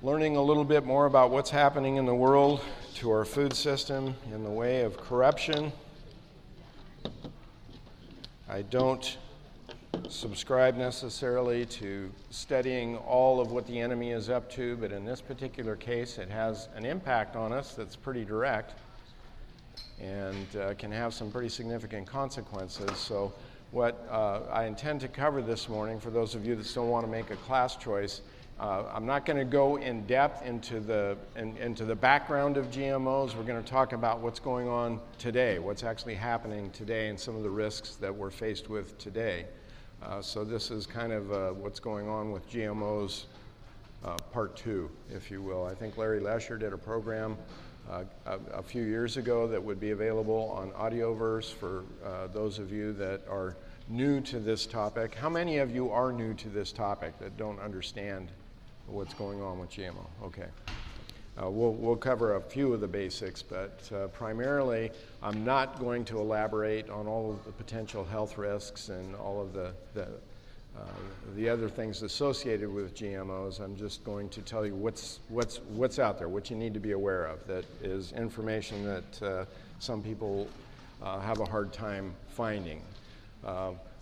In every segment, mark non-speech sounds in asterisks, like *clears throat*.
learning a little bit more about what's happening in the world to our food system in the way of corruption. I don't subscribe necessarily to studying all of what the enemy is up to, but in this particular case, it has an impact on us that's pretty direct and uh, can have some pretty significant consequences. So, what uh, I intend to cover this morning, for those of you that still want to make a class choice, uh, I'm not going to go in depth into the, in, into the background of GMOs. We're going to talk about what's going on today, what's actually happening today, and some of the risks that we're faced with today. Uh, so, this is kind of uh, what's going on with GMOs, uh, part two, if you will. I think Larry Lesher did a program uh, a, a, few years ago that would be available on Audioverse for uh, those of you that are new to this topic. How many of you are new to this topic that don't understand what's going on with GMO? Okay. Uh, we'll, we'll cover a few of the basics, but uh, primarily, I'm not going to elaborate on all of the potential health risks and all of the, the uh, the other things associated with GMOs, I'm just going to tell you what's, what's, what's out there, what you need to be aware of. That is information that uh, some people uh, have a hard time finding.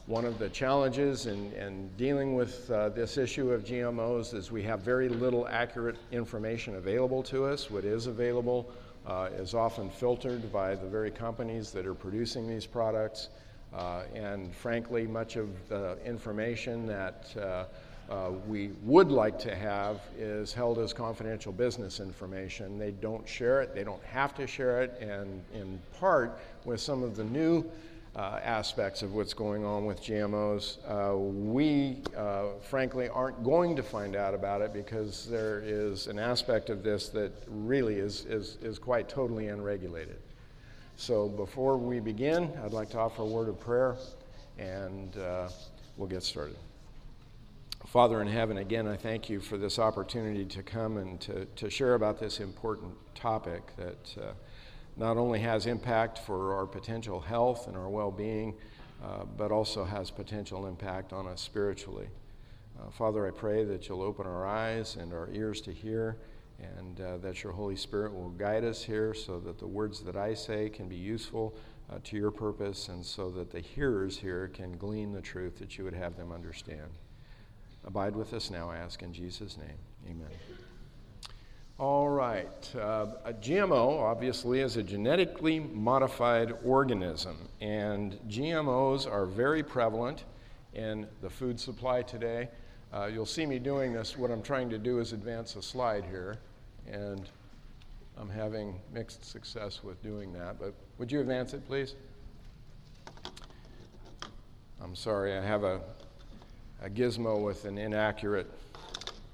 One of the challenges in, in dealing with uh, this issue of GMOs is we have very little accurate information available to us. What is available uh, is often filtered by the very companies that are producing these products. Uh, and frankly, much of the information that uh, uh, we would like to have is held as confidential business information. They don't share it, they don't have to share it, and in part, with some of the new uh, aspects of what's going on with GMOs, uh, we uh, frankly aren't going to find out about it because there is an aspect of this that really is, is, is quite totally unregulated. So before we begin, I'd like to offer a word of prayer and uh, we'll get started. Father in heaven, again, I thank you for this opportunity to come and to, to share about this important topic that uh, not only has impact for our potential health and our well being, uh, but also has potential impact on us spiritually. Uh, Father, I pray that you'll open our eyes and our ears to hear and uh, that your Holy Spirit will guide us here so that the words that I say can be useful uh, to your purpose and so that the hearers here can glean the truth that you would have them understand. Abide with us now, I ask in Jesus' name. Amen. All right. Uh, a GMO, obviously, is a genetically modified organism, and GMOs are very prevalent in the food supply today. Uh, you'll see me doing this. What I'm trying to do is advance a slide here and I'm having mixed success with doing that. But would you advance it, please? I'm sorry, I have a, a gizmo with an inaccurate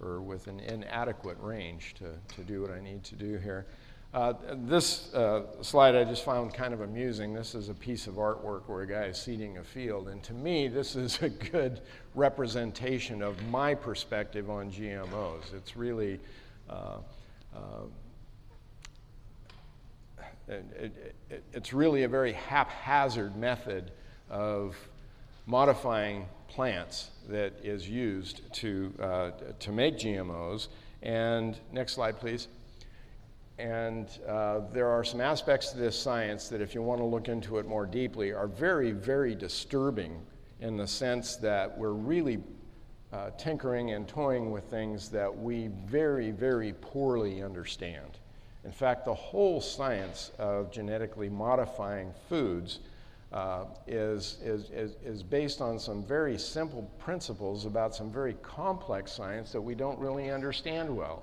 or with an inadequate range to, to do what I need to do here. Uh, this uh, slide I just found kind of amusing. This is a piece of artwork where a guy is seeding a field. And to me, this *laughs* is a good representation of my perspective on GMOs. It's really uh, uh, it, it, it's really a very haphazard method of modifying plants that is used to, uh, to make GMOs. And next slide, please. And uh, there are some aspects to this science that, if you want to look into it more deeply, are very, very disturbing in the sense that we're really uh, tinkering and toying with things that we very, very poorly understand. In fact, the whole science of genetically modifying foods uh, is, is, is, based on some very simple principles about some very complex science that we don't really understand well.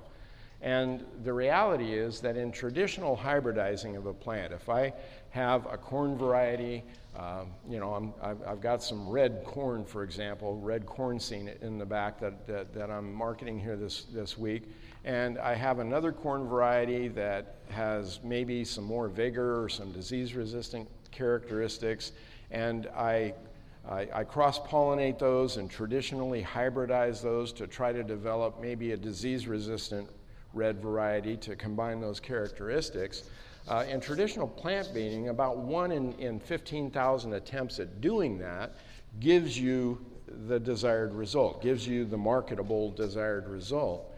And the reality is that in traditional hybridizing of a plant, if I have a corn variety um, you know, i have got some red corn, for example, red corn seed in the back that, that, that, I'm marketing here this, this week. And I have another corn variety that has maybe some more vigor or some disease resistant characteristics. And I, I, I cross pollinate those and traditionally hybridize those to try to develop maybe a disease resistant red variety to combine those characteristics. Uh, in traditional plant breeding, about one in, in 15,000 attempts at doing that gives you the desired result, gives you the marketable desired result.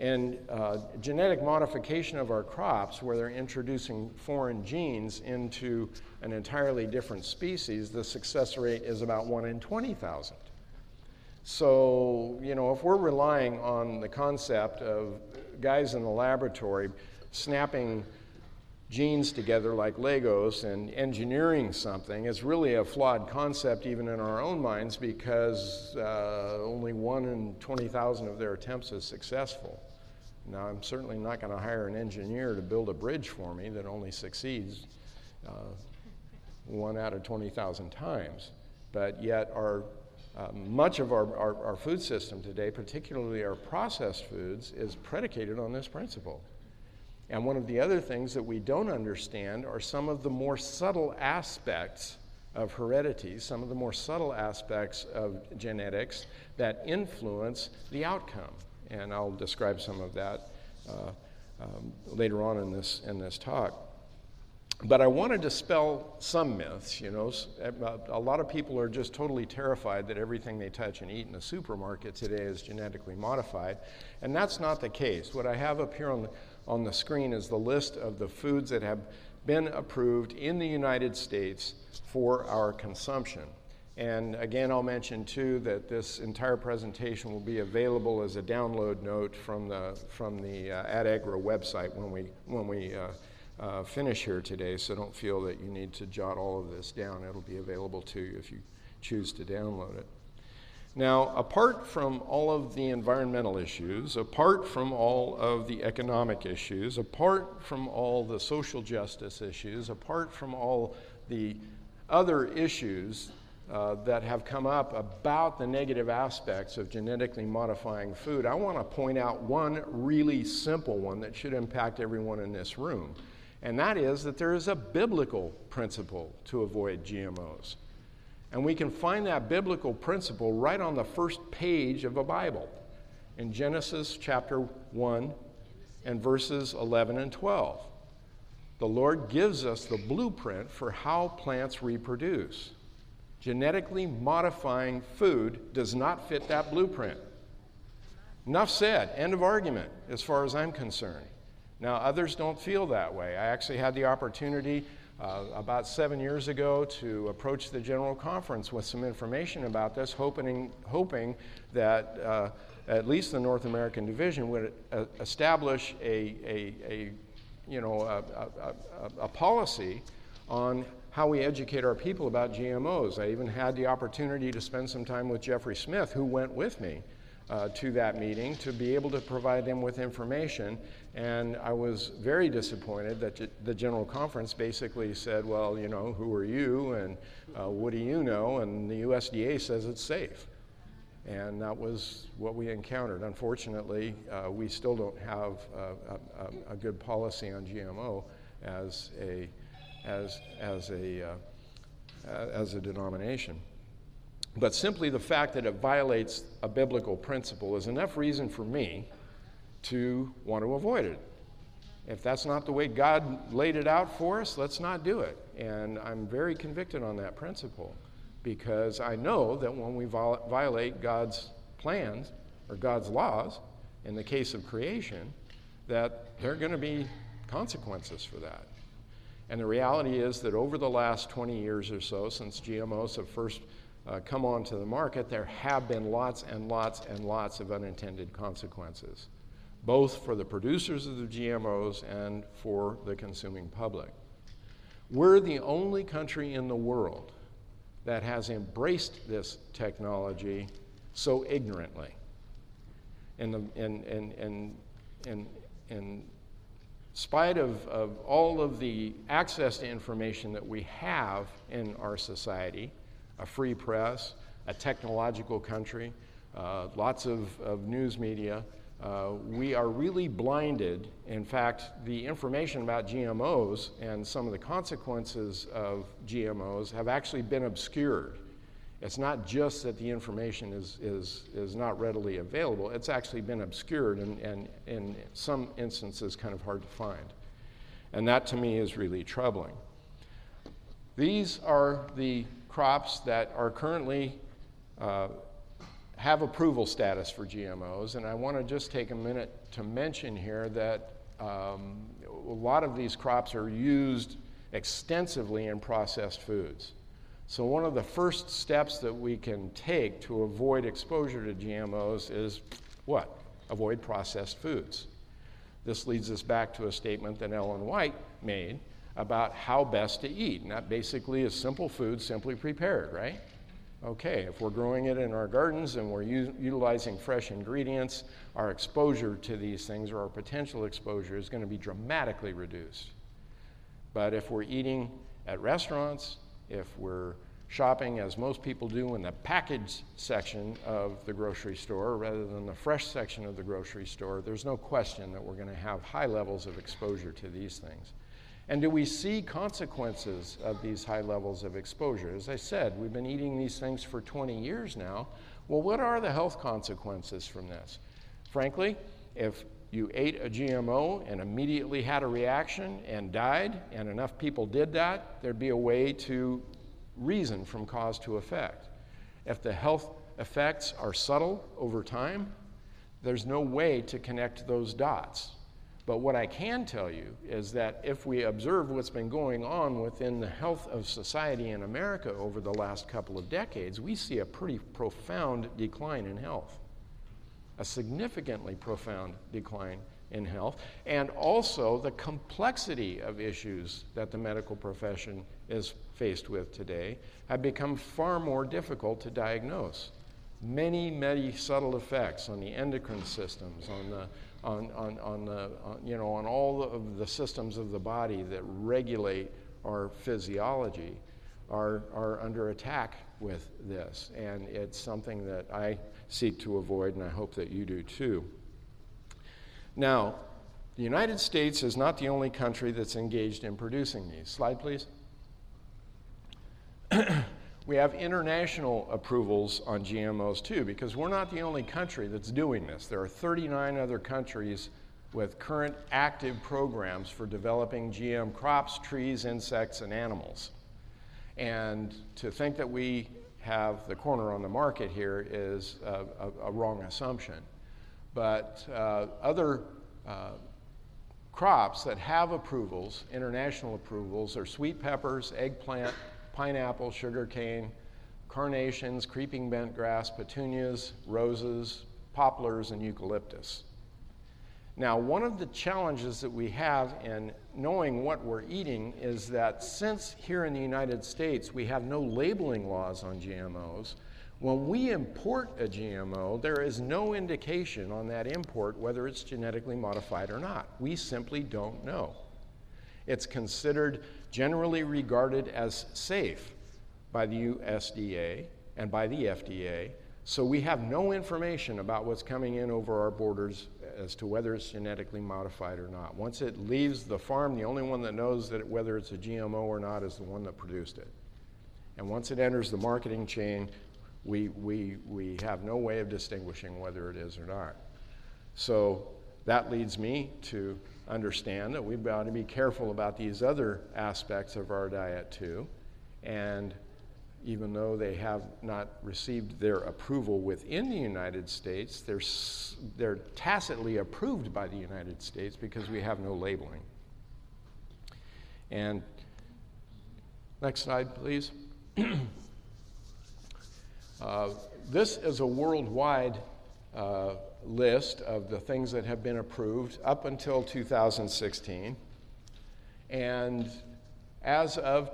And uh, genetic modification of our crops, where they're introducing foreign genes into an entirely different species, the success rate is about 1 in 20,000. So, you know, if we're relying on the concept of guys in the laboratory snapping genes together like Legos and engineering something it's really a flawed concept even in our own minds because uh, only one in 20,000 of their attempts is successful. Now, I'm certainly not going to hire an engineer to build a bridge for me that only succeeds uh, one out of 20,000 times. But yet, our, uh, much of our, our, our food system today, particularly our processed foods, is predicated on this principle. And one of the other things that we don't understand are some of the more subtle aspects of heredity, some of the more subtle aspects of genetics that influence the outcome. And I'll describe some of that uh, um, later on in this, in this talk. But I want to dispel some myths. You know, a lot of people are just totally terrified that everything they touch and eat in the supermarket today is genetically modified, and that's not the case. What I have up here on the, on the screen is the list of the foods that have been approved in the United States for our consumption. And again, I'll mention too that this entire presentation will be available as a download note from the, from the uh, AdAgra website when we, when we uh, uh, finish here today, so don't feel that you need to jot all of this down. It'll be available to you if you choose to download it. Now, apart from all of the environmental issues, apart from all of the economic issues, apart from all the social justice issues, apart from all the other issues uh, that have come up about the negative aspects of genetically modifying food, I want to point out one really simple one that should impact everyone in this room. And that is that there is a biblical principle to avoid GMOs. And we can find that biblical principle right on the first page of a Bible in Genesis chapter 1 and verses 11 and 12. The Lord gives us the blueprint for how plants reproduce. Genetically modifying food does not fit that blueprint. Enough said. End of argument, as far as I'm concerned. Now, others don't feel that way. I actually had the opportunity uh, about seven years ago to approach the General Conference with some information about this, hoping, hoping that uh, at least the North American Division would uh, establish a, a, a you know, a, a, a, policy on how we educate our people about GMOs. I even had the opportunity to spend some time with Jeffrey Smith, who went with me uh, to that meeting to be able to provide them with information. And I was very disappointed that the General Conference basically said, well, you know, who are you and uh, what do you know? And the USDA says it's safe. And that was what we encountered. Unfortunately, uh, we still don't have a, a, a, good policy on GMO as a, as, as a, uh, as a denomination. But simply the fact that it violates a biblical principle is enough reason for me to want to avoid it. If that's not the way God laid it out for us, let's not do it. And I'm very convicted on that principle because I know that when we violate God's plans or God's laws, in the case of creation, that there are going to be consequences for that. And the reality is that over the last 20 years or so, since GMOs have first uh, come onto the market, there have been lots and lots and lots of unintended consequences, both for the producers of the GMOs and for the consuming public. We're the only country in the world that has embraced this technology so ignorantly. The, in, in, in, in, in spite of, of all of the access to information that we have in our society, a free press, a technological country, uh, lots of, of news media. Uh, we are really blinded. In fact, the information about GMOs and some of the consequences of GMOs have actually been obscured. It's not just that the information is, is, is not readily available, it's actually been obscured and, and in some instances kind of hard to find. And that to me is really troubling. These are the crops that are currently uh, have approval status for GMOs, and I want to just take a minute to mention here that um, a lot of these crops are used extensively in processed foods. So, one of the first steps that we can take to avoid exposure to GMOs is what? Avoid processed foods. This leads us back to a statement that Ellen White made about how best to eat. And that basically is simple food, simply prepared, right? Okay, if we're growing it in our gardens and we're u- utilizing fresh ingredients, our exposure to these things or our potential exposure is going to be dramatically reduced. But if we're eating at restaurants, if we're shopping, as most people do, in the packaged section of the grocery store rather than the fresh section of the grocery store, there's no question that we're going to have high levels of exposure to these things. And do we see consequences of these high levels of exposure? As I said, we've been eating these things for 20 years now. Well, what are the health consequences from this? Frankly, if you ate a GMO and immediately had a reaction and died, and enough people did that, there'd be a way to reason from cause to effect. If the health effects are subtle over time, there's no way to connect those dots. But what I can tell you is that if we observe what's been going on within the health of society in America over the last couple of decades, we see a pretty profound decline in health. A significantly profound decline in health, and also the complexity of issues that the medical profession is faced with today have become far more difficult to diagnose. Many, many subtle effects on the endocrine systems, on the on, on, on, the, on, you know, on all of the systems of the body that regulate our physiology are, are under attack with this. And it's something that I seek to avoid, and I hope that you do too. Now, the United States is not the only country that's engaged in producing these. Slide, please. *clears throat* We have international approvals on GMOs too, because we're not the only country that's doing this. There are 39 other countries with current active programs for developing GM crops, trees, insects, and animals. And to think that we have the corner on the market here is a, a, a wrong assumption. But uh, other uh, crops that have approvals, international approvals, are sweet peppers, eggplant, pineapple, sugarcane, carnations, creeping bent grass, petunias, roses, poplars, and eucalyptus. Now, one of the challenges that we have in knowing what we're eating is that since here in the United States we have no labeling laws on GMOs, when we import a GMO, there is no indication on that import whether it's genetically modified or not. We simply don't know. It's considered generally regarded as safe by the USDA and by the FDA. So we have no information about what's coming in over our borders as to whether it's genetically modified or not. Once it leaves the farm, the only one that knows that whether it's a GMO or not is the one that produced it. And once it enters the marketing chain, we, we, we have no way of distinguishing whether it is or not. So that leads me to understand that we've got to be careful about these other aspects of our diet too. And even though they have not received their approval within the United States, they're, they're tacitly approved by the United States because we have no labeling. And next slide, please. *clears throat* uh, this is a worldwide uh, list of the things that have been approved up until 2016. And as of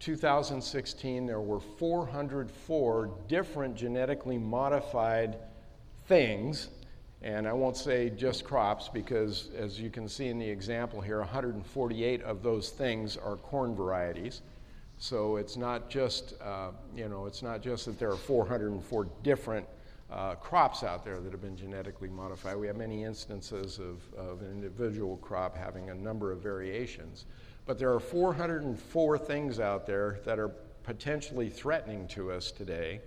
2016, there were 404 different genetically modified things. And I won't say just crops because, as you can see in the example here, 148 of those things are corn varieties. So it's not just, uh, you know, it's not just that there are 404 different uh, crops out there that have been genetically modified. We have many instances of, of an individual crop having a number of variations. But there are 404 things out there that are potentially threatening to us today.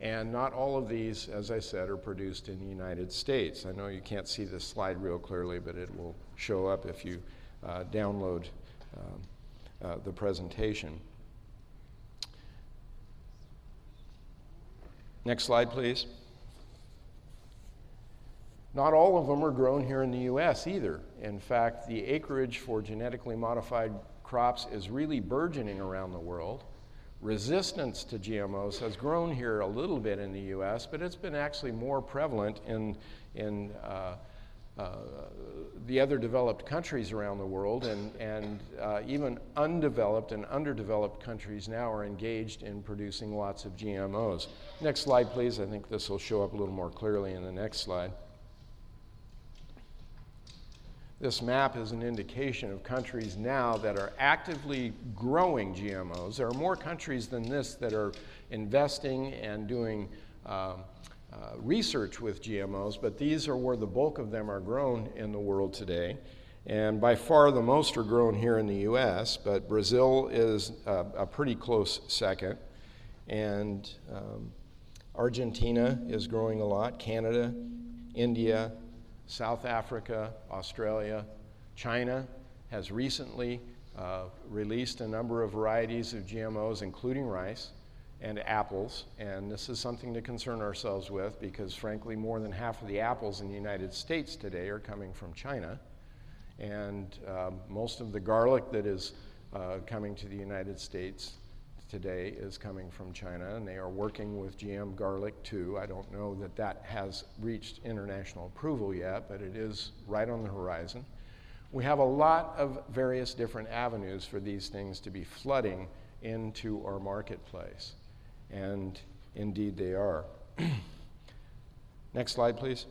And not all of these, as I said, are produced in the United States. I know you can't see this slide real clearly, but it will show up if you uh, download um, uh, the presentation. Next slide, please. Not all of them are grown here in the US either. In fact, the acreage for genetically modified crops is really burgeoning around the world. Resistance to GMOs has grown here a little bit in the US, but it's been actually more prevalent in, in uh, uh, the other developed countries around the world, and, and uh, even undeveloped and underdeveloped countries now are engaged in producing lots of GMOs. Next slide, please. I think this will show up a little more clearly in the next slide. This map is an indication of countries now that are actively growing GMOs. There are more countries than this that are investing and doing uh, uh, research with GMOs, but these are where the bulk of them are grown in the world today. And by far the most are grown here in the US, but Brazil is a, a pretty close second. And um, Argentina is growing a lot, Canada, India, South Africa, Australia, China has recently uh, released a number of varieties of GMOs, including rice and apples. And this is something to concern ourselves with because, frankly, more than half of the apples in the United States today are coming from China. And um, most of the garlic that is uh, coming to the United States today is coming from China, and they are working with GM Garlic too. I don't know that that has reached international approval yet, but it is right on the horizon. We have a lot of various different avenues for these things to be flooding into our marketplace, and indeed they are. *clears throat* Next slide, please.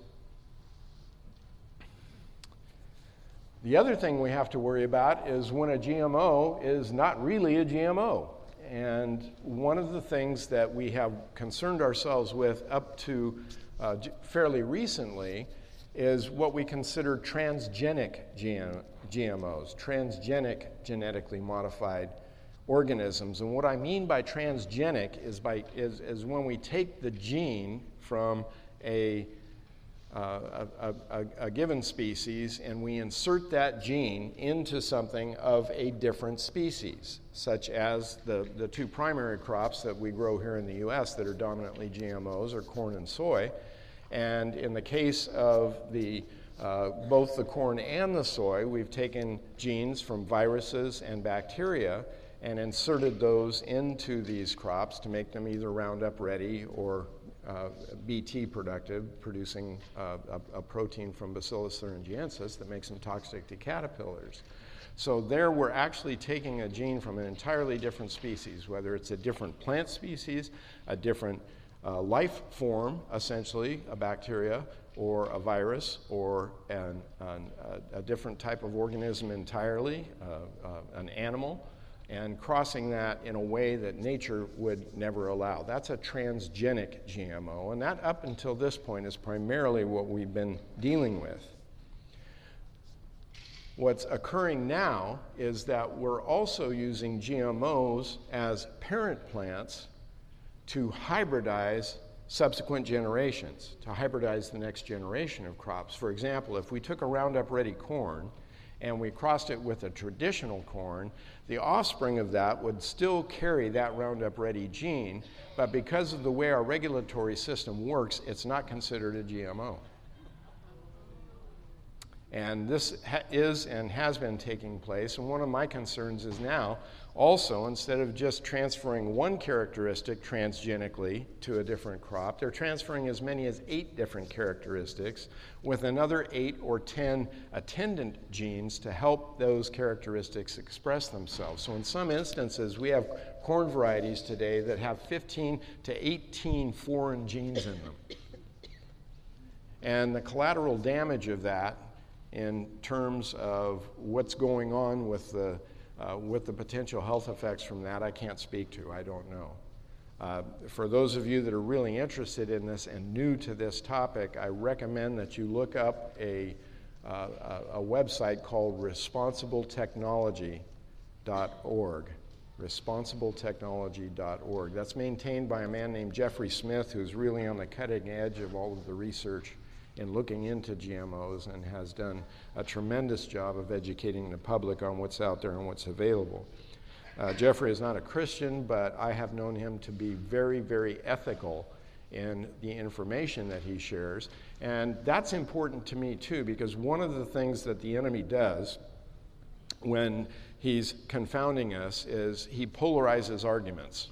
The other thing we have to worry about is when a GMO is not really a GMO. And one of the things that we have concerned ourselves with up to uh, fairly recently is what we consider transgenic GM, GMOs, transgenic genetically modified organisms. And what I mean by transgenic is, by, is, is when we take the gene from a uh, a, a, a, given species and we insert that gene into something of a different species, such as the, the two primary crops that we grow here in the US that are dominantly GMOs are corn and soy. And in the case of the uh, both the corn and the soy, we've taken genes from viruses and bacteria and inserted those into these crops to make them either Roundup ready or uh, BT productive, producing uh, a, a, protein from Bacillus thuringiensis that makes them toxic to caterpillars. So there we're actually taking a gene from an entirely different species, whether it's a different plant species, a different uh, life form, essentially, a bacteria, or a virus, or an, an, a, a, different type of organism entirely, uh, uh, an animal, and crossing that in a way that nature would never allow. That's a transgenic GMO, and that up until this point is primarily what we've been dealing with. What's occurring now is that we're also using GMOs as parent plants to hybridize subsequent generations, to hybridize the next generation of crops. For example, if we took a Roundup Ready corn and we crossed it with a traditional corn, the offspring of that would still carry that Roundup Ready gene, but because of the way our regulatory system works, it's not considered a GMO. And this ha- is and has been taking place. And one of my concerns is now also, instead of just transferring one characteristic transgenically to a different crop, they're transferring as many as eight different characteristics with another eight or ten attendant genes to help those characteristics express themselves. So, in some instances, we have corn varieties today that have 15 to 18 foreign genes in them. And the collateral damage of that, in terms of what's going on with the uh, with the potential health effects from that, I can't speak to. I don't know. Uh, for those of you that are really interested in this and new to this topic, I recommend that you look up a, uh, a, website called responsibletechnology.org. Responsibletechnology.org. That's maintained by a man named Jeffrey Smith, who's really on the cutting edge of all of the research in looking into GMOs and has done a tremendous job of educating the public on what's out there and what's available. Uh, Jeffrey is not a Christian, but I have known him to be very, very ethical in the information that he shares. And that's important to me too, because one of the things that the enemy does when he's confounding us is he polarizes arguments.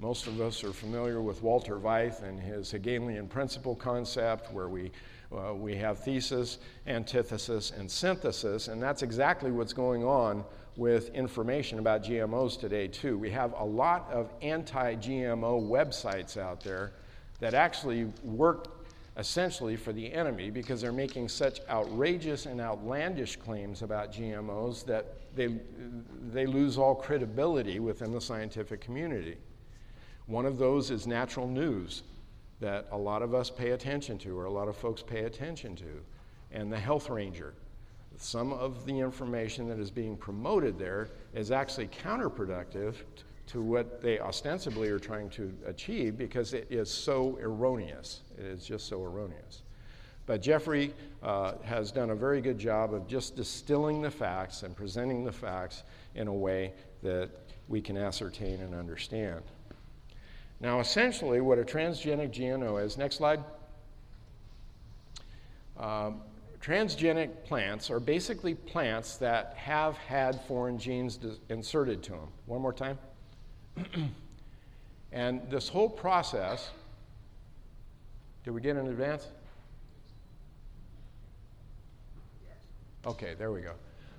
Most of us are familiar with Walter Veith and his Hegelian principle concept, where we, uh, we have thesis, antithesis, and synthesis, and that's exactly what's going on with information about GMOs today, too. We have a lot of anti GMO websites out there that actually work essentially for the enemy because they're making such outrageous and outlandish claims about GMOs that they, they lose all credibility within the scientific community. One of those is natural news that a lot of us pay attention to, or a lot of folks pay attention to, and the Health Ranger. Some of the information that is being promoted there is actually counterproductive to what they ostensibly are trying to achieve because it is so erroneous. It is just so erroneous. But Jeffrey uh, has done a very good job of just distilling the facts and presenting the facts in a way that we can ascertain and understand. Now, essentially, what a transgenic GMO is, next slide. Um, transgenic plants are basically plants that have had foreign genes inserted to them. One more time. *clears throat* and this whole process, did we get in advance? Okay, there we go.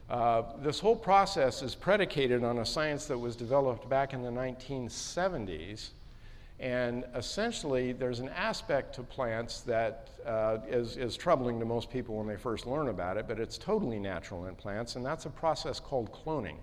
Uh, this whole process is predicated on a science that was developed back in the 1970s. And essentially, there's an aspect to plants that uh, is is, troubling to most people when they first learn about it, but it's totally natural in plants, and that's a process called cloning.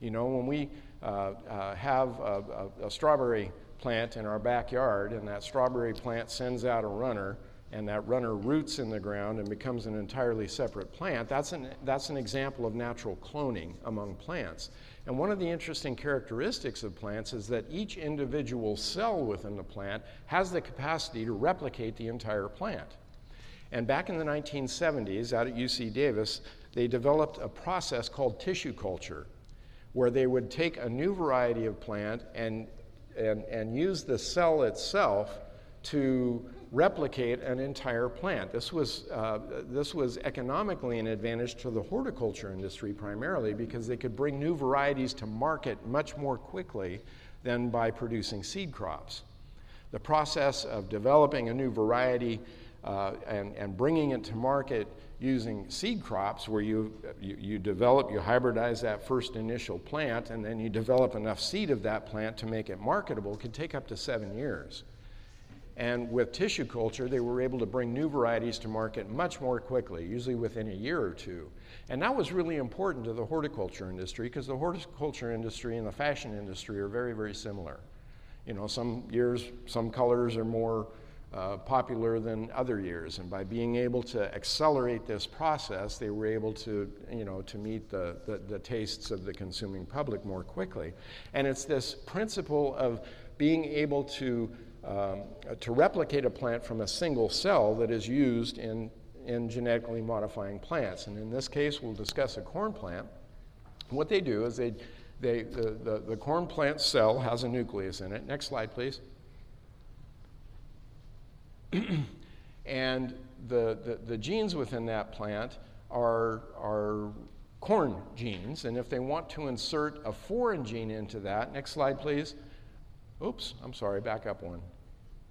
You know, when we uh, uh, have a, a, a, strawberry plant in our backyard, and that strawberry plant sends out a runner, and that runner roots in the ground and becomes an entirely separate plant, that's an, that's an example of natural cloning among plants. And one of the interesting characteristics of plants is that each individual cell within the plant has the capacity to replicate the entire plant. And back in the 1970s, out at UC Davis, they developed a process called tissue culture where they would take a new variety of plant and, and, and use the cell itself to replicate an entire plant. This was, uh, this was economically an advantage to the horticulture industry primarily because they could bring new varieties to market much more quickly than by producing seed crops. The process of developing a new variety uh, and, and bringing it to market using seed crops where you, you, you, develop, you hybridize that first initial plant, and then you develop enough seed of that plant to make it marketable can take up to seven years. And with tissue culture, they were able to bring new varieties to market much more quickly, usually within a year or two. And that was really important to the horticulture industry because the horticulture industry and the fashion industry are very, very similar. You know, some years, some colors are more uh, popular than other years. And by being able to accelerate this process, they were able to, you know, to meet the, the, the tastes of the consuming public more quickly. And it's this principle of being able to, um, to replicate a plant from a single cell that is used in, in genetically modifying plants. And in this case, we'll discuss a corn plant. What they do is they, they, the, the, the corn plant cell has a nucleus in it. Next slide, please. *clears throat* and the, the, the, genes within that plant are, are corn genes. And if they want to insert a foreign gene into that, next slide, please. Oops, I'm sorry, back up one.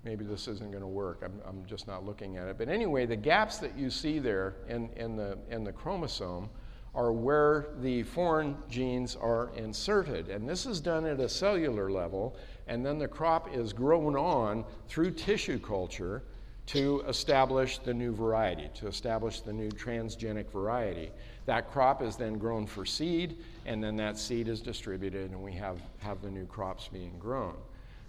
Maybe this isn't going to work. I'm, I'm just not looking at it. But anyway, the gaps that you see there in, in, the, in the chromosome are where the foreign genes are inserted. And this is done at a cellular level and then the crop is grown on through tissue culture to establish the new variety, to establish the new transgenic variety. That crop is then grown for seed, and then that seed is distributed, and we have, have the new crops being grown.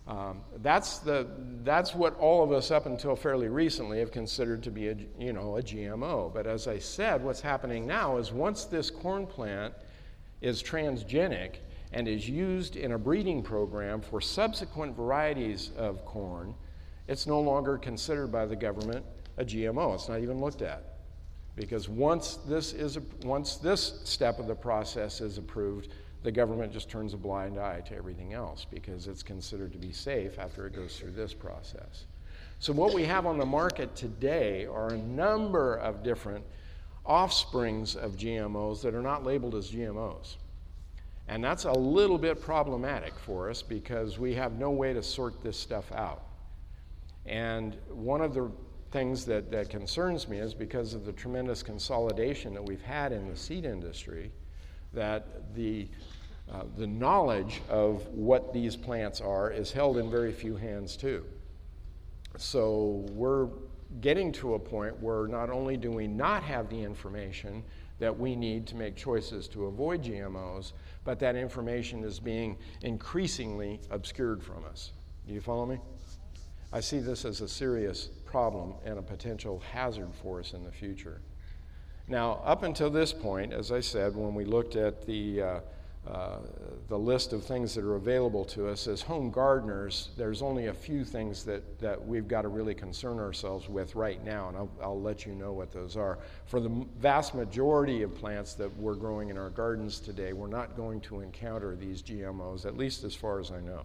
Um, that's, the, that's what all of us up until fairly recently have considered to be a, you know, a GMO. But as I said, what's happening now is once this corn plant is transgenic, and is used in a breeding program for subsequent varieties of corn, it's no longer considered by the government a GMO. It's not even looked at. Because once this, is, once this step of the process is approved, the government just turns a blind eye to everything else because it's considered to be safe after it goes through this process. So, what we have on the market today are a number of different offsprings of GMOs that are not labeled as GMOs. And that's a little bit problematic for us because we have no way to sort this stuff out. And one of the things that, that concerns me is because of the tremendous consolidation that we've had in the seed industry, that the, uh, the knowledge of what these plants are is held in very few hands, too. So we're getting to a point where not only do we not have the information that we need to make choices to avoid GMOs, but that information is being increasingly obscured from us. Do you follow me? I see this as a serious problem and a potential hazard for us in the future. Now, up until this point, as I said, when we looked at the uh, the list of things that are available to us as home gardeners, there's only a few things that, that we've got to really concern ourselves with right now, and I'll, I'll let you know what those are. For the vast majority of plants that we're growing in our gardens today, we're not going to encounter these GMOs, at least as far as I know.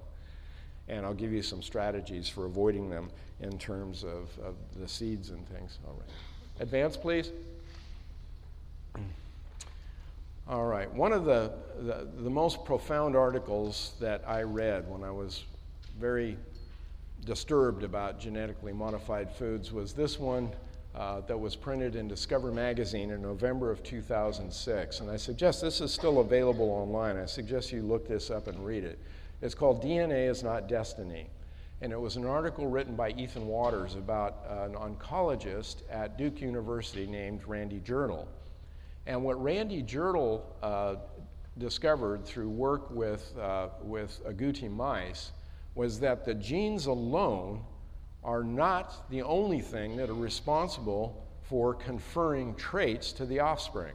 And I'll give you some strategies for avoiding them in terms of, of the seeds and things. All right. Advance, please. All right. One of the, the, the, most profound articles that I read when I was very disturbed about genetically modified foods was this one uh, that was printed in Discover Magazine in November of 2006. And I suggest this is still available online. I suggest you look this up and read it. It's called DNA is Not Destiny. And it was an article written by Ethan Watters about an oncologist at Duke University named Randy Jirtle. And what Randy Jirtle uh, discovered through work with, uh, with agouti mice was that the genes alone are not the only thing that are responsible for conferring traits to the offspring.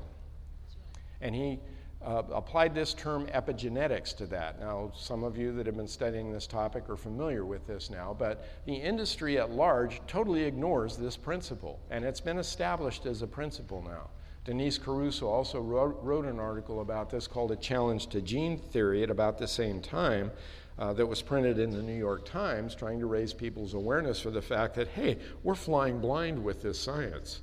And he uh, applied this term epigenetics to that. Now, some of you that have been studying this topic are familiar with this now, but the industry at large totally ignores this principle, and it's been established as a principle now. Denise Caruso also wrote, wrote, an article about this called A Challenge to Gene Theory at about the same time. Uh, that was printed in the New York Times, trying to raise people's awareness for the fact that, hey, we're flying blind with this science.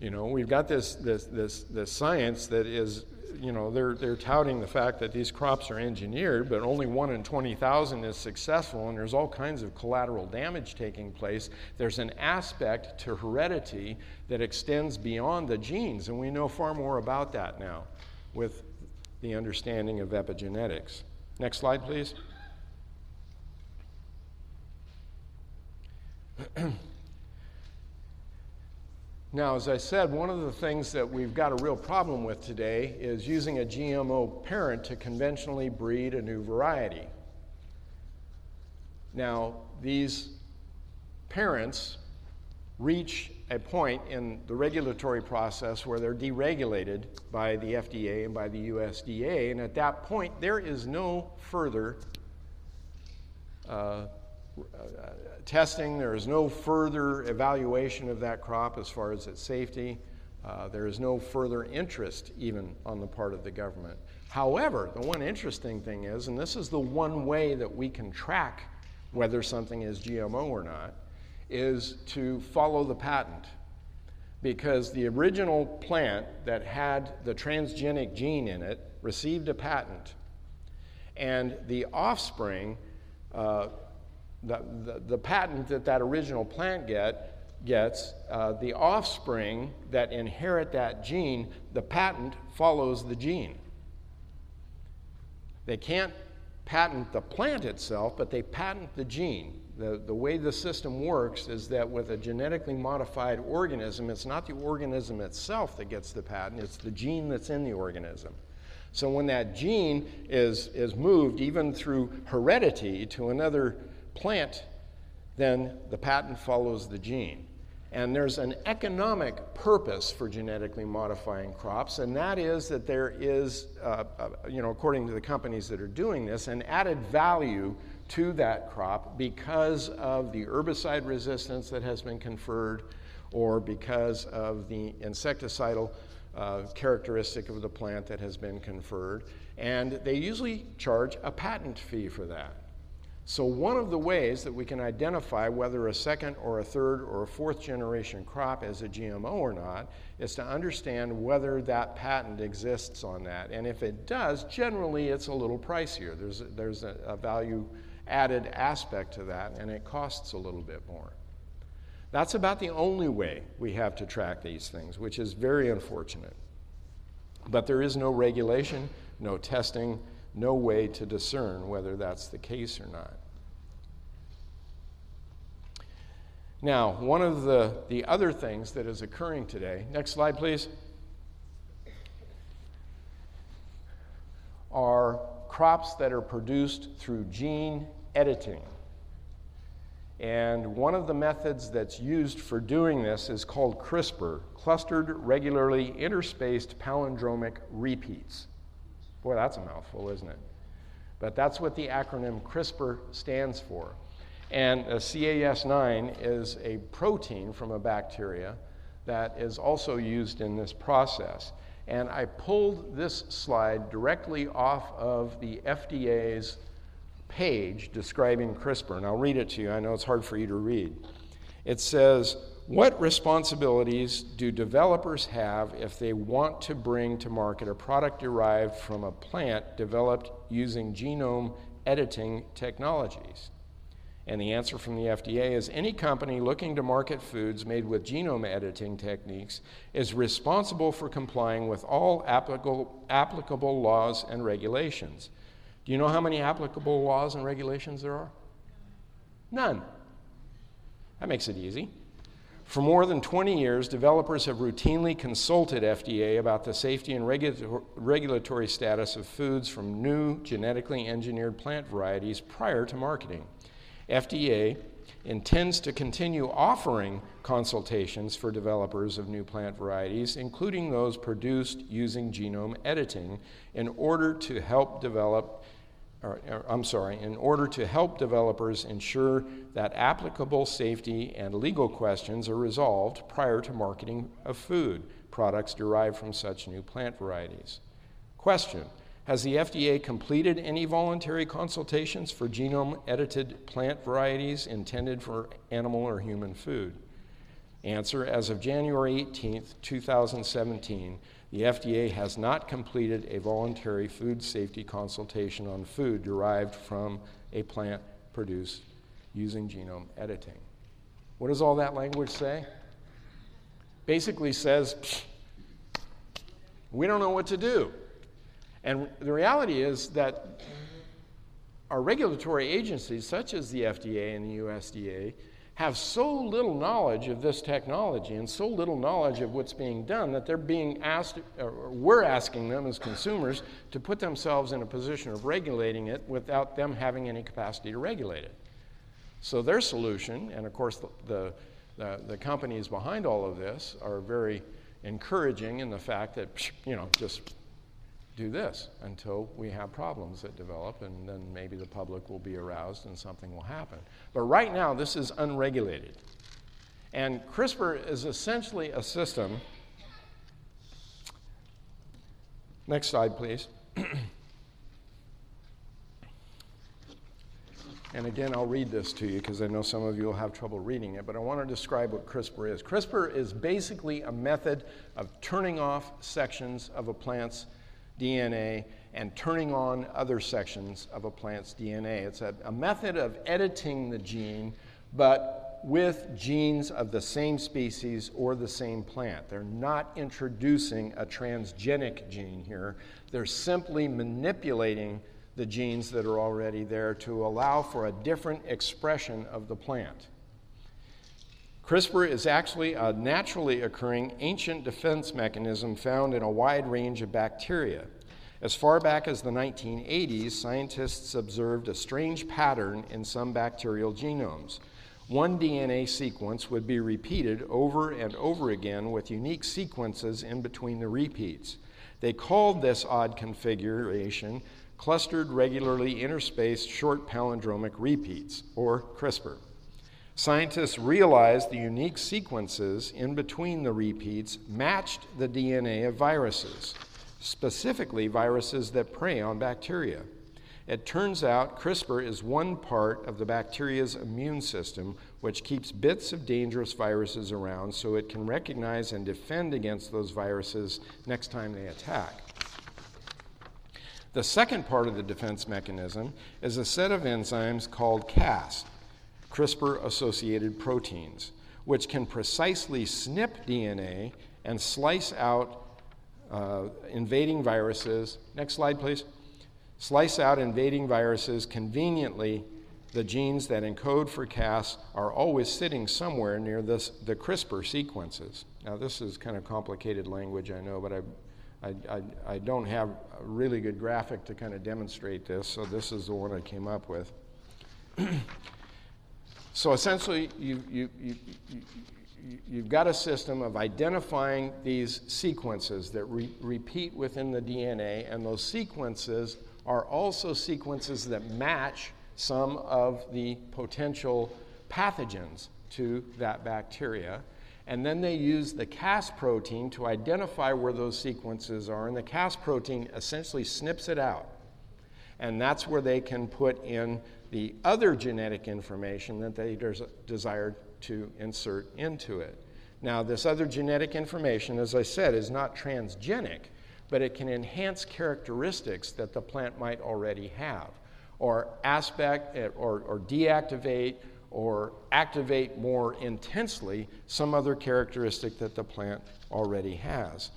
You know, we've got this, this, this, this science that is you know, they're, they're touting the fact that these crops are engineered, but only one in 20,000 is successful, and there's all kinds of collateral damage taking place. There's an aspect to heredity that extends beyond the genes, and we know far more about that now with the understanding of epigenetics. Next slide, please. *clears throat* Now, as I said, one of the things that we've got a real problem with today is using a GMO parent to conventionally breed a new variety. Now, these parents reach a point in the regulatory process where they're deregulated by the FDA and by the USDA, and at that point, there is no further uh, testing. There is no further evaluation of that crop as far as its safety. Uh, there is no further interest, even on the part of the government. However, the one interesting thing is, and this is the one way that we can track whether something is GMO or not, is to follow the patent. Because the original plant that had the transgenic gene in it received a patent, and the offspring uh, the, the, the patent that that original plant get, gets, uh, the offspring that inherit that gene, the patent follows the gene. They can't patent the plant itself, but they patent the gene. The, the way the system works is that with a genetically modified organism, it's not the organism itself that gets the patent, it's the gene that's in the organism. So when that gene is, is moved, even through heredity, to another plant, then the patent follows the gene. And there's an economic purpose for genetically modifying crops, and that is that there is, uh, uh, you know, according to the companies that are doing this, an added value to that crop because of the herbicide resistance that has been conferred or because of the insecticidal uh, characteristic of the plant that has been conferred. And they usually charge a patent fee for that. So, one of the ways that we can identify whether a second or a third or a fourth generation crop is a GMO or not is to understand whether that patent exists on that. And if it does, generally it's a little pricier. There's there's a, a value added aspect to that, and it costs a little bit more. That's about the only way we have to track these things, which is very unfortunate. But there is no regulation, no testing, no way to discern whether that's the case or not. Now, one of the, the other things that is occurring today, next slide, please, are crops that are produced through gene editing. And one of the methods that's used for doing this is called CRISPR, clustered regularly interspaced palindromic repeats. Boy, that's a mouthful, isn't it? But that's what the acronym CRISPR stands for. And CAS9 is a protein from a bacteria that is also used in this process. And I pulled this slide directly off of the FDA's page describing CRISPR, and I'll read it to you. I know it's hard for you to read. It says, What responsibilities do developers have if they want to bring to market a product derived from a plant developed using genome editing technologies? And the answer from the FDA is any company looking to market foods made with genome editing techniques is responsible for complying with all applicable, applicable laws and regulations. Do you know how many applicable laws and regulations there are? None. That makes it easy. For more than 20 years, developers have routinely consulted FDA about the safety and regulatory status of foods from new genetically engineered plant varieties prior to marketing. FDA intends to continue offering consultations for developers of new plant varieties, including those produced using genome editing, in order to help develop or, or, I'm sorry, in order to help developers ensure that applicable safety and legal questions are resolved prior to marketing of food products derived from such new plant varieties. Question Has the FDA completed any voluntary consultations for genome edited plant varieties intended for animal or human food? Answer As of January 18, 2017, the FDA has not completed a voluntary food safety consultation on food derived from a plant produced using genome editing. What does all that language say? Basically says, we don't know what to do. And the reality is that our regulatory agencies, such as the FDA and the USDA, have so little knowledge of this technology and so little knowledge of what's being done that they're being asked, or we're asking them as consumers to put themselves in a position of regulating it without them having any capacity to regulate it. So their solution, and of course the, the, the, companies behind all of this are very encouraging in the fact that, you know, just do this until we have problems that develop, and then maybe the public will be aroused and something will happen. But right now, this is unregulated. And CRISPR is essentially a system. Next slide, please. *clears throat* and again, I'll read this to you because I know some of you will have trouble reading it, but I want to describe what CRISPR is. CRISPR is basically a method of turning off sections of a plant's DNA and turning on other sections of a plant's DNA. It's a, a method of editing the gene, but with genes of the same species or the same plant. They're not introducing a transgenic gene here, they're simply manipulating the genes that are already there to allow for a different expression of the plant. CRISPR is actually a naturally occurring ancient defense mechanism found in a wide range of bacteria. As far back as the 1980s, scientists observed a strange pattern in some bacterial genomes. One DNA sequence would be repeated over and over again with unique sequences in between the repeats. They called this odd configuration clustered regularly interspaced short palindromic repeats, or CRISPR. Scientists realized the unique sequences in between the repeats matched the DNA of viruses, specifically viruses that prey on bacteria. It turns out CRISPR is one part of the bacteria's immune system, which keeps bits of dangerous viruses around so it can recognize and defend against those viruses next time they attack. The second part of the defense mechanism is a set of enzymes called Cas, CRISPR associated proteins, which can precisely snip DNA and slice out uh, invading viruses. Next slide, please. Slice out invading viruses conveniently. The genes that encode for Cas are always sitting somewhere near this, the CRISPR sequences. Now, this is kind of complicated language, I know, but I, I, I, I don't have a really good graphic to kind of demonstrate this, so this is the one I came up with. *clears throat* so essentially, you, you, you, you've got a system of identifying these sequences that re- repeat within the DNA, and those sequences are also sequences that match some of the potential pathogens to that bacteria. And then they use the Cas protein to identify where those sequences are, and the Cas protein essentially snips it out. And that's where they can put in the other genetic information that they des- desire to insert into it. Now, this other genetic information, as I said, is not transgenic, but it can enhance characteristics that the plant might already have, or aspect eh, or, or deactivate or activate more intensely some other characteristic that the plant already has.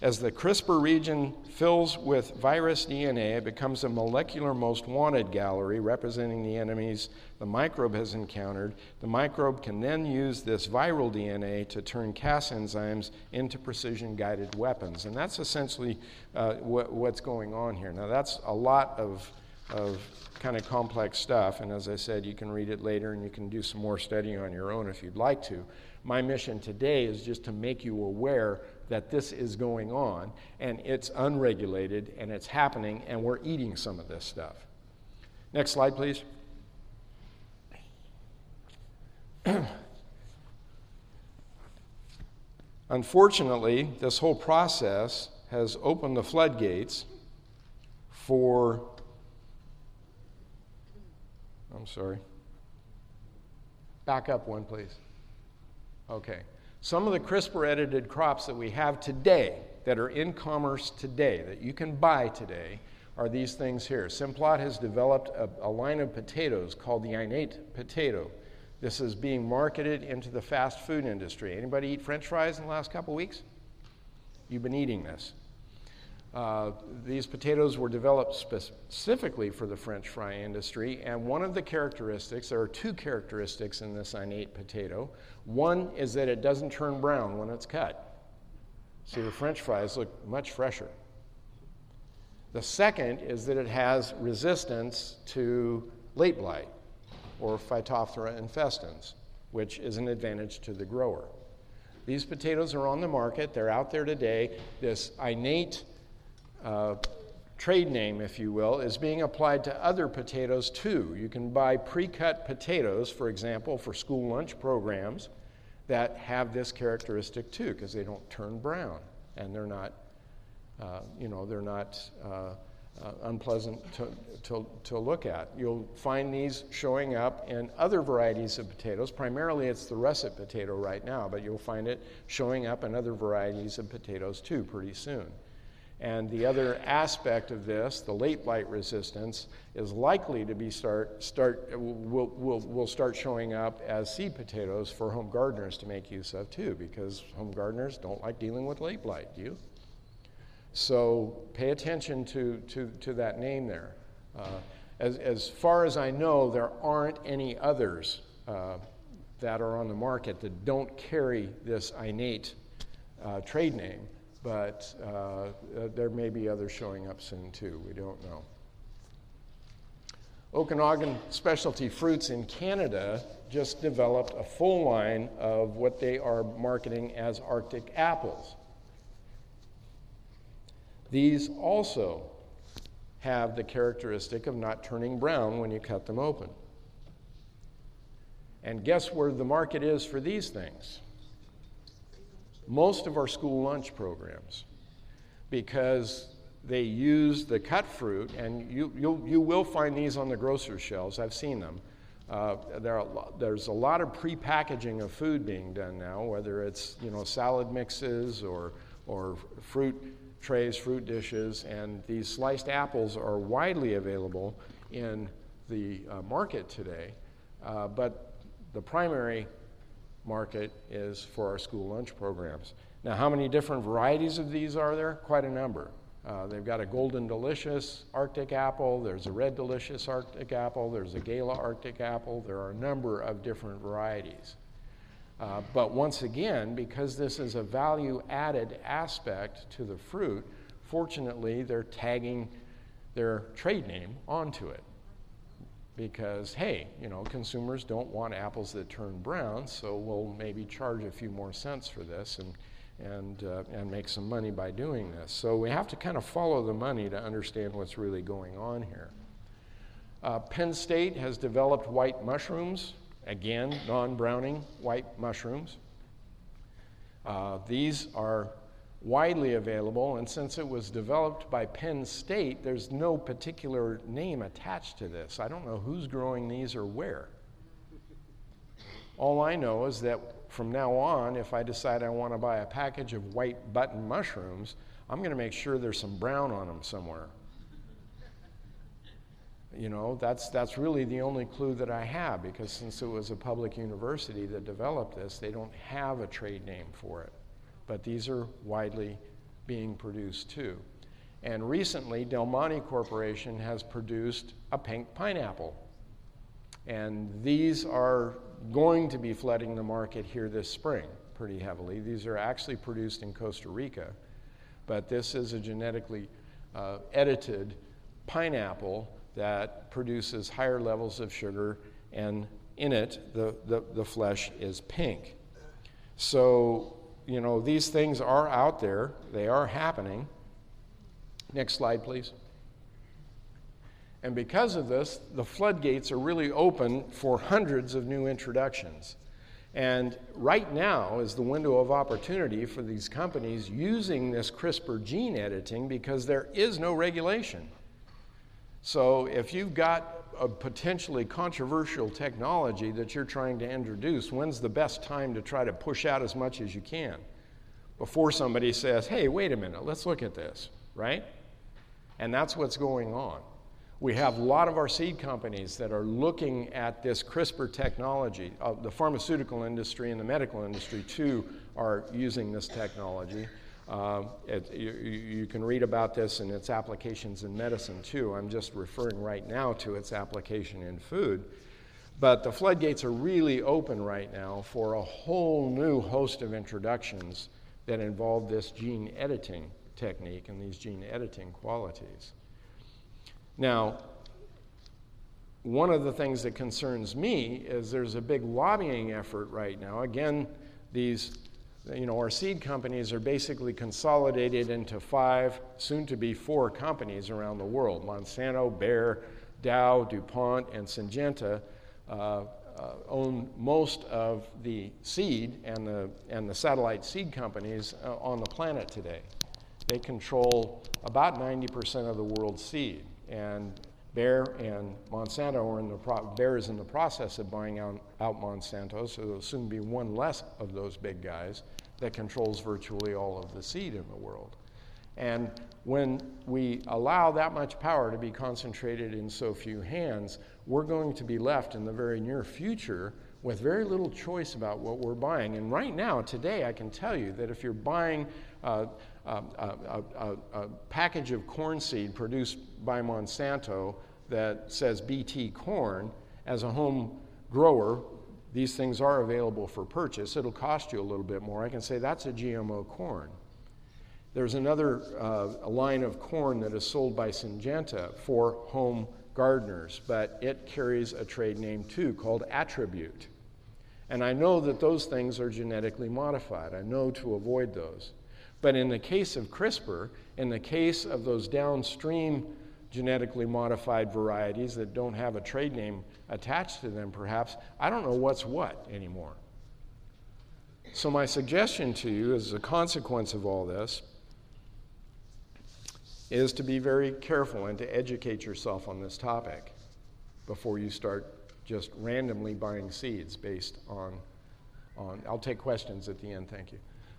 As the CRISPR region fills with virus DNA, it becomes a molecular most wanted gallery representing the enemies the microbe has encountered. The microbe can then use this viral DNA to turn Cas enzymes into precision guided weapons. And that's essentially uh, what, what's going on here. Now, that's a lot of, of kind of complex stuff. And as I said, you can read it later and you can do some more studying on your own if you'd like to. My mission today is just to make you aware that this is going on and it's unregulated and it's happening and we're eating some of this stuff. Next slide, please. *clears throat* Unfortunately, this whole process has opened the floodgates for. I'm sorry. Back up one, please. Okay. Some of the CRISPR edited crops that we have today, that are in commerce today, that you can buy today, are these things here. Simplot has developed a, a line of potatoes called the innate potato. This is being marketed into the fast food industry. Anybody eat french fries in the last couple weeks? You've been eating this. Uh, these potatoes were developed specifically for the French fry industry, and one of the characteristics, there are two characteristics in this innate potato. One is that it doesn't turn brown when it's cut. See, the French fries look much fresher. The second is that it has resistance to late blight or Phytophthora infestans, which is an advantage to the grower. These potatoes are on the market, they're out there today. This innate uh, trade name, if you will, is being applied to other potatoes too. You can buy pre cut potatoes, for example, for school lunch programs that have this characteristic too, because they don't turn brown and they're not, uh, you know, they're not. Uh, uh, unpleasant to, to, to look at. You'll find these showing up in other varieties of potatoes. Primarily, it's the russet potato right now, but you'll find it showing up in other varieties of potatoes too pretty soon. And the other aspect of this, the late blight resistance, is likely to be start, start will, will, will start showing up as seed potatoes for home gardeners to make use of too, because home gardeners don't like dealing with late blight, do you? So pay attention to, to, to that name there. Uh, as, as far as I know, there aren't any others uh, that are on the market that don't carry this innate uh, trade name but uh, uh, there may be others showing up soon too. We don't know. Okanagan Specialty Fruits in Canada just developed a full line of what they are marketing as Arctic apples. These also have the characteristic of not turning brown when you cut them open. And guess where the market is for these things? Most of our school lunch programs because they use the cut fruit, and you, you, you will find these on the grocery shelves. I've seen them. Uh, there are, there's a lot of pre-packaging of food being done now, whether it's you know salad mixes or or fruit trays, fruit dishes, and these sliced apples are widely available in the uh, market today. Uh, but the primary market is for our school lunch programs. Now, how many different varieties of these are there? Quite a number. Uh, they've got a golden delicious Arctic apple, there's a red delicious Arctic apple, there's a Gala Arctic apple, there are a number of different varieties. Uh, but once again, because this is a value added aspect to the fruit, fortunately they're tagging their trade name onto it. Because, hey, you know, consumers don't want apples that turn brown, so we'll maybe charge a few more cents for this and, and, uh, and make some money by doing this. So we have to kind of follow the money to understand what's really going on here. Uh, Penn State has developed white mushrooms Again, non browning white mushrooms. Uh, these are widely available, and since it was developed by Penn State, there's no particular name attached to this. I don't know who's growing these or where. All I know is that from now on, if I decide I want to buy a package of white button mushrooms, I'm going to make sure there's some brown on them somewhere. You know, that's, that's really the only clue that I have because since it was a public university that developed this, they don't have a trade name for it. But these are widely being produced too. And recently, Del Monte Corporation has produced a pink pineapple. And these are going to be flooding the market here this spring pretty heavily. These are actually produced in Costa Rica, but this is a genetically uh, edited pineapple that produces higher levels of sugar, and in it, the, the, the flesh is pink. So, you know, these things are out there, they are happening. Next slide, please. And because of this, the floodgates are really open for hundreds of new introductions. And right now is the window of opportunity for these companies using this CRISPR gene editing because there is no regulation. So if you've got a potentially controversial technology that you're trying to introduce, when's the best time to try to push out as much as you can before somebody says, hey, wait a minute, let's look at this, right? And that's what's going on. We have a lot of our seed companies that are looking at this CRISPR technology. Uh, the pharmaceutical industry and the medical industry, too, are using this technology. Uh, it, you, you, can read about this and its applications in medicine too. I'm just referring right now to its application in food. But the floodgates are really open right now for a whole new host of introductions that involve this gene editing technique and these gene editing qualities. Now, one of the things that concerns me is there's a big lobbying effort right now. Again, these you know, our seed companies are basically consolidated into five, soon to be four companies around the world Monsanto, Bayer, Dow, DuPont, and Syngenta. Uh, uh, own most of the seed and the, and the satellite seed companies uh, on the planet today. They control about 90% of the world's seed. And Bayer and Monsanto are in the pro- Bayer is in the process of buying out, out Monsanto, so there'll soon be one less of those big guys that controls virtually all of the seed in the world. And when we allow that much power to be concentrated in so few hands, we're going to be left in the very near future with very little choice about what we're buying. And right now, today, I can tell you that if you're buying a, a, a, a package of corn seed produced by Monsanto that says BT corn, as a home grower, these things are available for purchase. It'll cost you a little bit more. I can say that's a GMO corn. There's another uh, line of corn that is sold by Syngenta for home gardeners, but it carries a trade name too called Attribute. And I know that those things are genetically modified. I know to avoid those. But in the case of CRISPR, in the case of those downstream genetically modified varieties that don't have a trade name attached to them, perhaps, I don't know what's what anymore. So, my suggestion to you, as a consequence of all this, is to be very careful and to educate yourself on this topic before you start just randomly buying seeds based on, on I'll take questions at the end, thank you.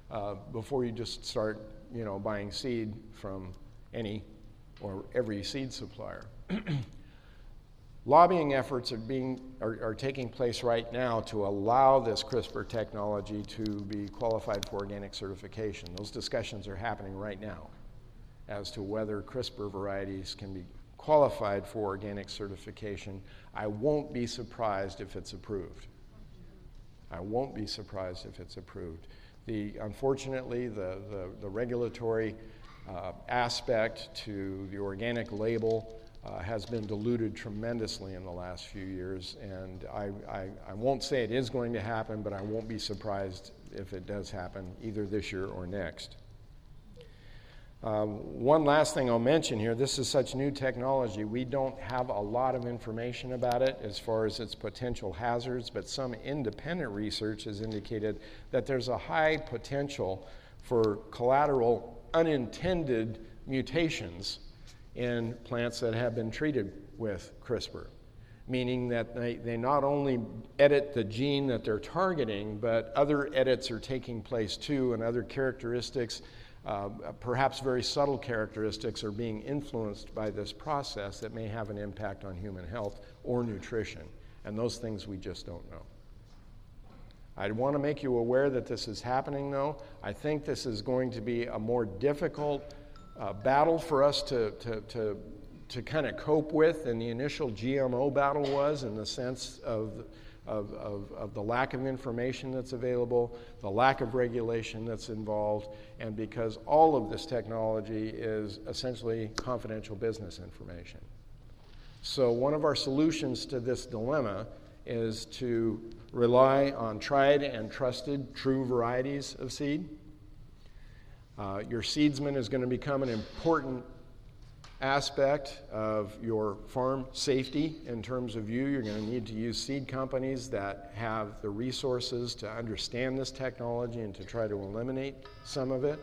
Uh, before you just start, you know, buying seed from any or every seed supplier. *clears throat* Lobbying efforts are, being, are, are, taking place right now to allow this CRISPR technology to be qualified for organic certification. Those discussions are happening right now as to whether CRISPR varieties can be qualified for organic certification. I won't be surprised if it's approved. I won't be surprised if it's approved. The, unfortunately, the, the, the regulatory uh, aspect to the organic label uh, has been diluted tremendously in the last few years, and I, I, I, won't say it is going to happen, but I won't be surprised if it does happen either this year or next. Um, one last thing I'll mention here this is such new technology, we don't have a lot of information about it as far as its potential hazards, but some independent research has indicated that there's a high potential for collateral unintended mutations in plants that have been treated with CRISPR, meaning that they, they not only edit the gene that they're targeting, but other edits are taking place too, and other characteristics uh, perhaps very subtle characteristics are being influenced by this process that may have an impact on human health or nutrition. And those things we just don't know. I want to make you aware that this is happening, though. I think this is going to be a more difficult uh, battle for us to, to, to, to kind of cope with than the initial GMO battle was, in the sense of of, of, of, the lack of information that's available, the lack of regulation that's involved, and because all of this technology is essentially confidential business information. So, one of our solutions to this dilemma is to rely on tried and trusted true varieties of seed. Uh, your seedsman is going to become an important aspect of your farm safety in terms of you. You're going to need to use seed companies that have the resources to understand this technology and to try to eliminate some of it.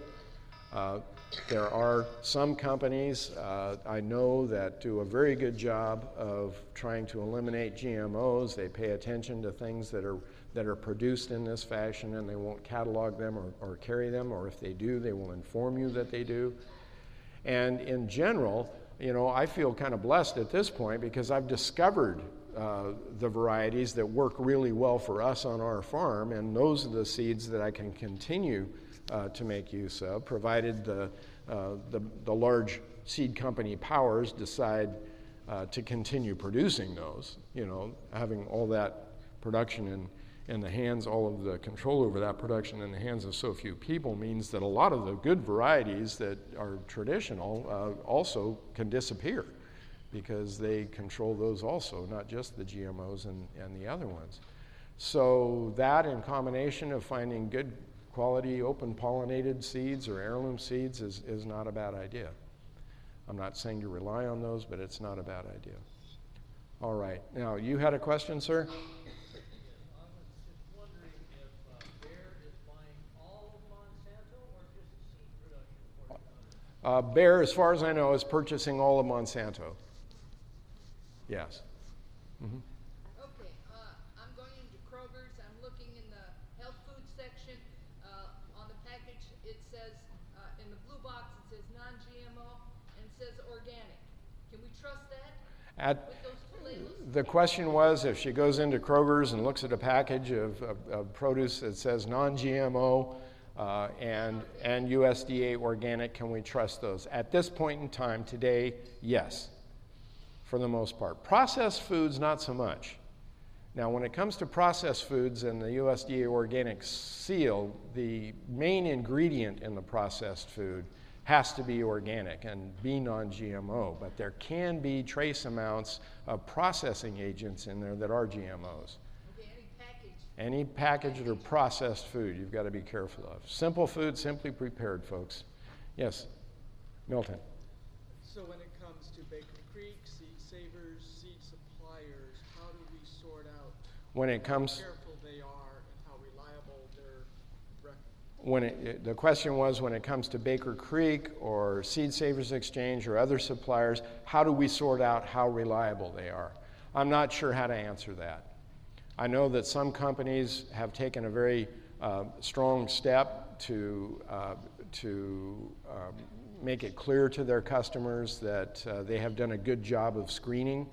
Uh, there are some companies uh, I know that do a very good job of trying to eliminate GMOs. They pay attention to things that are that are produced in this fashion and they won't catalog them or, or carry them, or if they do, they will inform you that they do. And in general, you know, I feel kind of blessed at this point because I've discovered uh, the varieties that work really well for us on our farm, and those are the seeds that I can continue uh, to make use of, provided the, uh, the, the, large seed company powers decide uh, to continue producing those, you know, having all that production in in the hands, all of the control over that production in the hands of so few people means that a lot of the good varieties that are traditional uh, also can disappear because they control those also, not just the GMOs and, and the other ones. So, that in combination of finding good quality open pollinated seeds or heirloom seeds is, is not a bad idea. I'm not saying to rely on those, but it's not a bad idea. All right. Now, you had a question, sir? I was just wondering if Bayer is buying all Monsanto or just seed reduction portfolio. uh, Bayer, as far as I know, is purchasing all of Monsanto. Yes. Mm-hmm. Okay, uh, I'm going into Kroger's. I'm looking in the health food section. Uh, on the package, it says, uh, in the blue box, it says non GMO and says organic. Can we trust that? At, the question was if she goes into Kroger's and looks at a package of, of, of produce that says non GMO, uh, and, and USDA organic, can we trust those? At this point in time, today, yes, for the most part. Processed foods, not so much. Now, when it comes to processed foods and the USDA organic seal, the main ingredient in the processed food has to be organic and be non GMO, but there can be trace amounts of processing agents in there that are GMOs. Any packaged or processed food you've got to be careful of. Simple food, simply prepared, folks. Yes, Milton. So when it comes to Baker Creek, seed savers, seed suppliers, how do we sort out when it comes careful they are and how reliable their when it, the question was when it comes to Baker Creek or Seed Savers Exchange or other suppliers, how do we sort out how reliable they are? I'm not sure how to answer that. I know that some companies have taken a very uh, strong step to, uh, to um, make it clear to their customers that uh, they have done a good job of screening.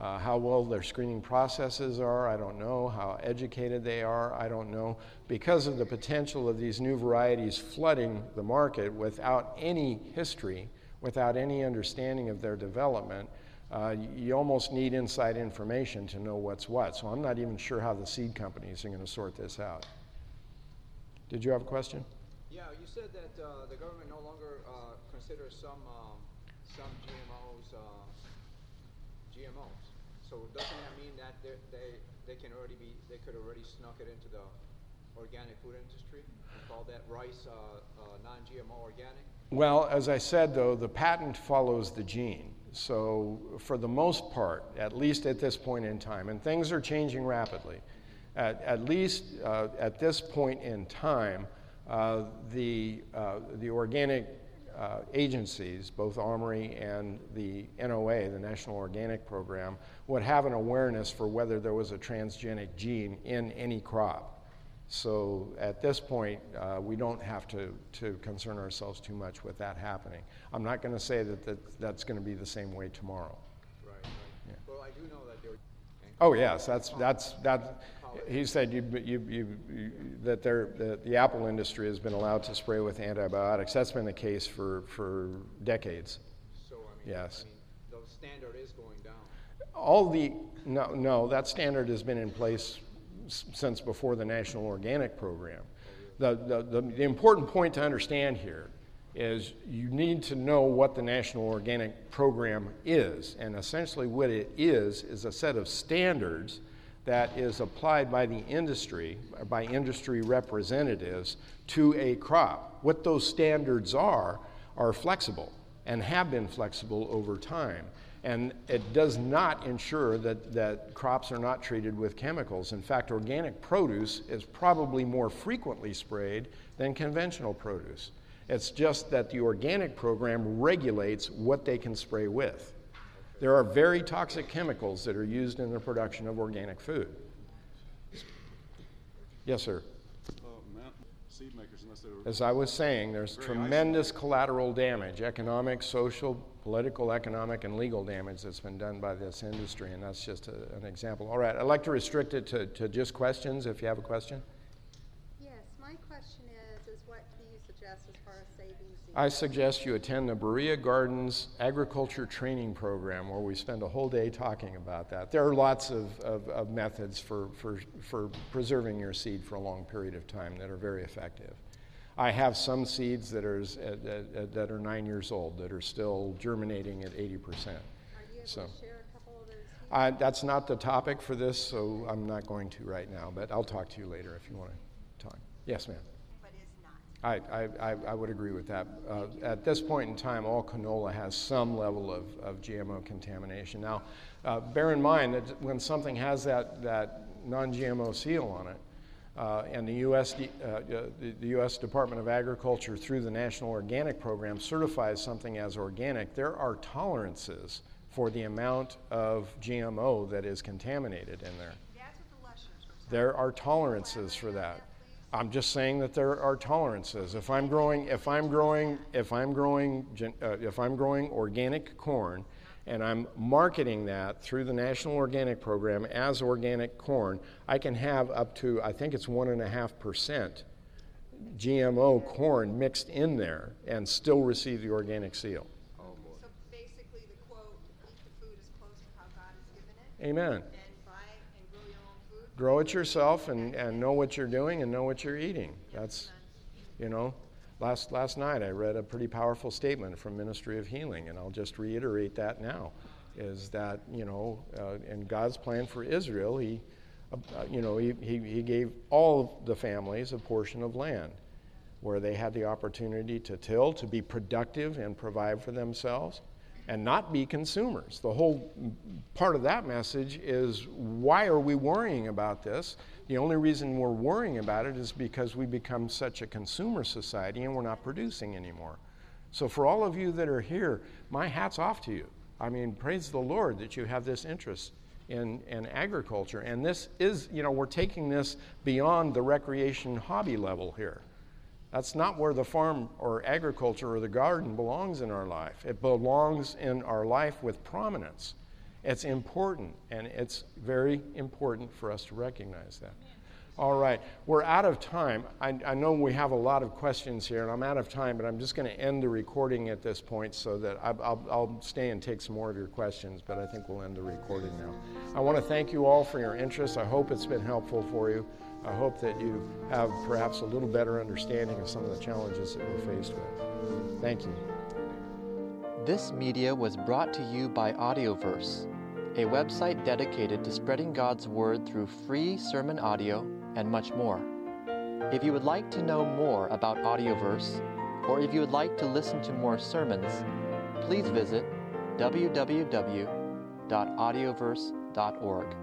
Uh, how well their screening processes are, I don't know. How educated they are, I don't know. Because of the potential of these new varieties flooding the market without any history, without any understanding of their development, uh, you almost need inside information to know what's what. So I'm not even sure how the seed companies are going to sort this out. Did you have a question? Yeah, you said that uh, the government no longer uh, considers some um, some GMOs uh, GMOs. So doesn't that mean that they they can already be they could already snuck it into the organic food industry and call that rice uh, uh, non-GMO organic? Well, as I said, though, the patent follows the gene. So, for the most part, at least at this point in time, and things are changing rapidly, at, at least uh, at this point in time, uh, the, uh, the organic uh, agencies, both OMRI and the NOP, the National Organic Program, would have an awareness for whether there was a transgenic gene in any crop. So at this point, uh, we don't have to, to concern ourselves too much with that happening. I'm not going to say that, that that's going to be the same way tomorrow. Right. right. Yeah. Well, I do know that they're. Oh yes, that's that's that. He said you, you, you, that the, the apple industry has been allowed to spray with antibiotics. That's been the case for, for decades. So I mean, Yes. I mean, the standard is going down. All the no no that standard has been in place since before the National Organic Program. The, the, the, the important point to understand here is you need to know what the National Organic Program is. And essentially, what it is, is a set of standards that is applied by the industry, by industry representatives, to a crop. What those standards are, are flexible and have been flexible over time. And it does not ensure that, that crops are not treated with chemicals. In fact, organic produce is probably more frequently sprayed than conventional produce. It's just that the organic program regulates what they can spray with. There are very toxic chemicals that are used in the production of organic food. Yes, sir. Mount seed makers unless they were. As I was saying, there's tremendous collateral damage economic, social, political, economic, and legal damage that's been done by this industry, and that's just a, an example. All right, I'd like to restrict it to, to just questions if you have a question. Yes, my question is, is what do you suggest as far as saving seeds? I suggest you attend the Berea Gardens Agriculture Training Program where we spend a whole day talking about that. There are lots of, of, of methods for, for, for preserving your seed for a long period of time that are very effective. I have some seeds that are, uh, uh, that are nine years old that are still germinating at 80%. Are you able so- to share a couple of those here? I, that's not the topic for this, so I'm not going to right now, but I'll talk to you later if you want to talk. Yes, ma'am. But is not. I, I, I- would agree with that. Uh, At this point in time, all canola has some level of, of GMO contamination. Now, uh, bear in mind that when something has that, that non-GMO seal on it, uh, and the US, uh, uh, the the US Department of Agriculture, through the National Organic Program, certifies something as organic, there are tolerances for the amount of GMO that is contaminated in there. That's what the. There are tolerances for that. I'm just saying that there are tolerances. If I'm growing, if I'm growing, if I'm growing, uh, if I'm growing organic corn, and I'm marketing that through the National Organic Program as organic corn, I can have up to, I think it's one and a half percent GMO corn mixed in there and still receive the organic seal. So basically the quote, eat the food as close to how God has given it, Amen. and buy and grow your own food. Grow it yourself and, and know what you're doing and know what you're eating. That's, you know, last, last night I read a pretty powerful statement from Ministry of Healing, and I'll just reiterate that now, is that, you know, uh, in God's plan for Israel, he, uh, uh, you know, he, he, he gave all the families a portion of land where they had the opportunity to till, to be productive and provide for themselves. And not be consumers. The whole part of that message is why are we worrying about this? The only reason we're worrying about it is because we become such a consumer society and we're not producing anymore. So, for all of you that are here, my hat's off to you. I mean, praise the Lord that you have this interest in, in agriculture. And this is, you know, we're taking this beyond the recreation hobby level here. That's not where the farm or agriculture or the garden belongs in our life. It belongs in our life with prominence. It's important, and it's very important for us to recognize that. All right, we're out of time. I, I, know we have a lot of questions here, and I'm out of time, but I'm just going to end the recording at this point so that I, will I'll stay and take some more of your questions, but I think we'll end the recording now. I want to thank you all for your interest. I hope it's been helpful for you. I hope that you have perhaps a little better understanding of some of the challenges that we're faced with. Thank you. This media was brought to you by Audioverse, a website dedicated to spreading God's Word through free sermon audio and much more. If you would like to know more about Audioverse, or if you would like to listen to more sermons, please visit www.audioverse.org.